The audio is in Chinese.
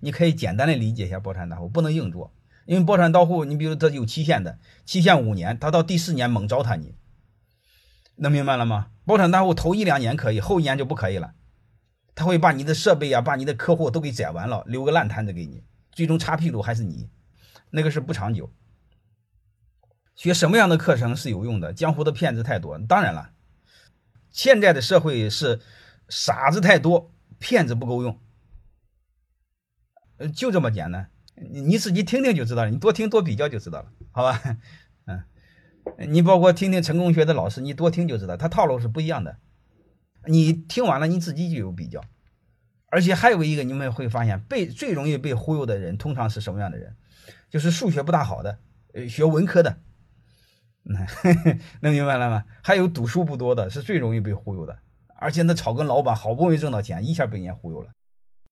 你可以简单的理解一下包产大户，不能硬做。因为包产到户，你比如他有期限的，期限五年，他到第四年猛糟蹋你，能明白了吗？包产大户头一两年可以，后一年就不可以了。他会把你的设备啊，把你的客户都给宰完了，留个烂摊子给你，最终擦屁股还是你，那个是不长久。学什么样的课程是有用的？江湖的骗子太多，当然了，现在的社会是傻子太多，骗子不够用，就这么简单。你你自己听听就知道了，你多听多比较就知道了，好吧？嗯，你包括听听成功学的老师，你多听就知道，他套路是不一样的。你听完了，你自己就有比较。而且还有一个，你们会发现，被最容易被忽悠的人，通常是什么样的人？就是数学不大好的，呃，学文科的。能明白了吗？还有读书不多的，是最容易被忽悠的。而且那草根老板好不容易挣到钱，一下被人家忽悠了。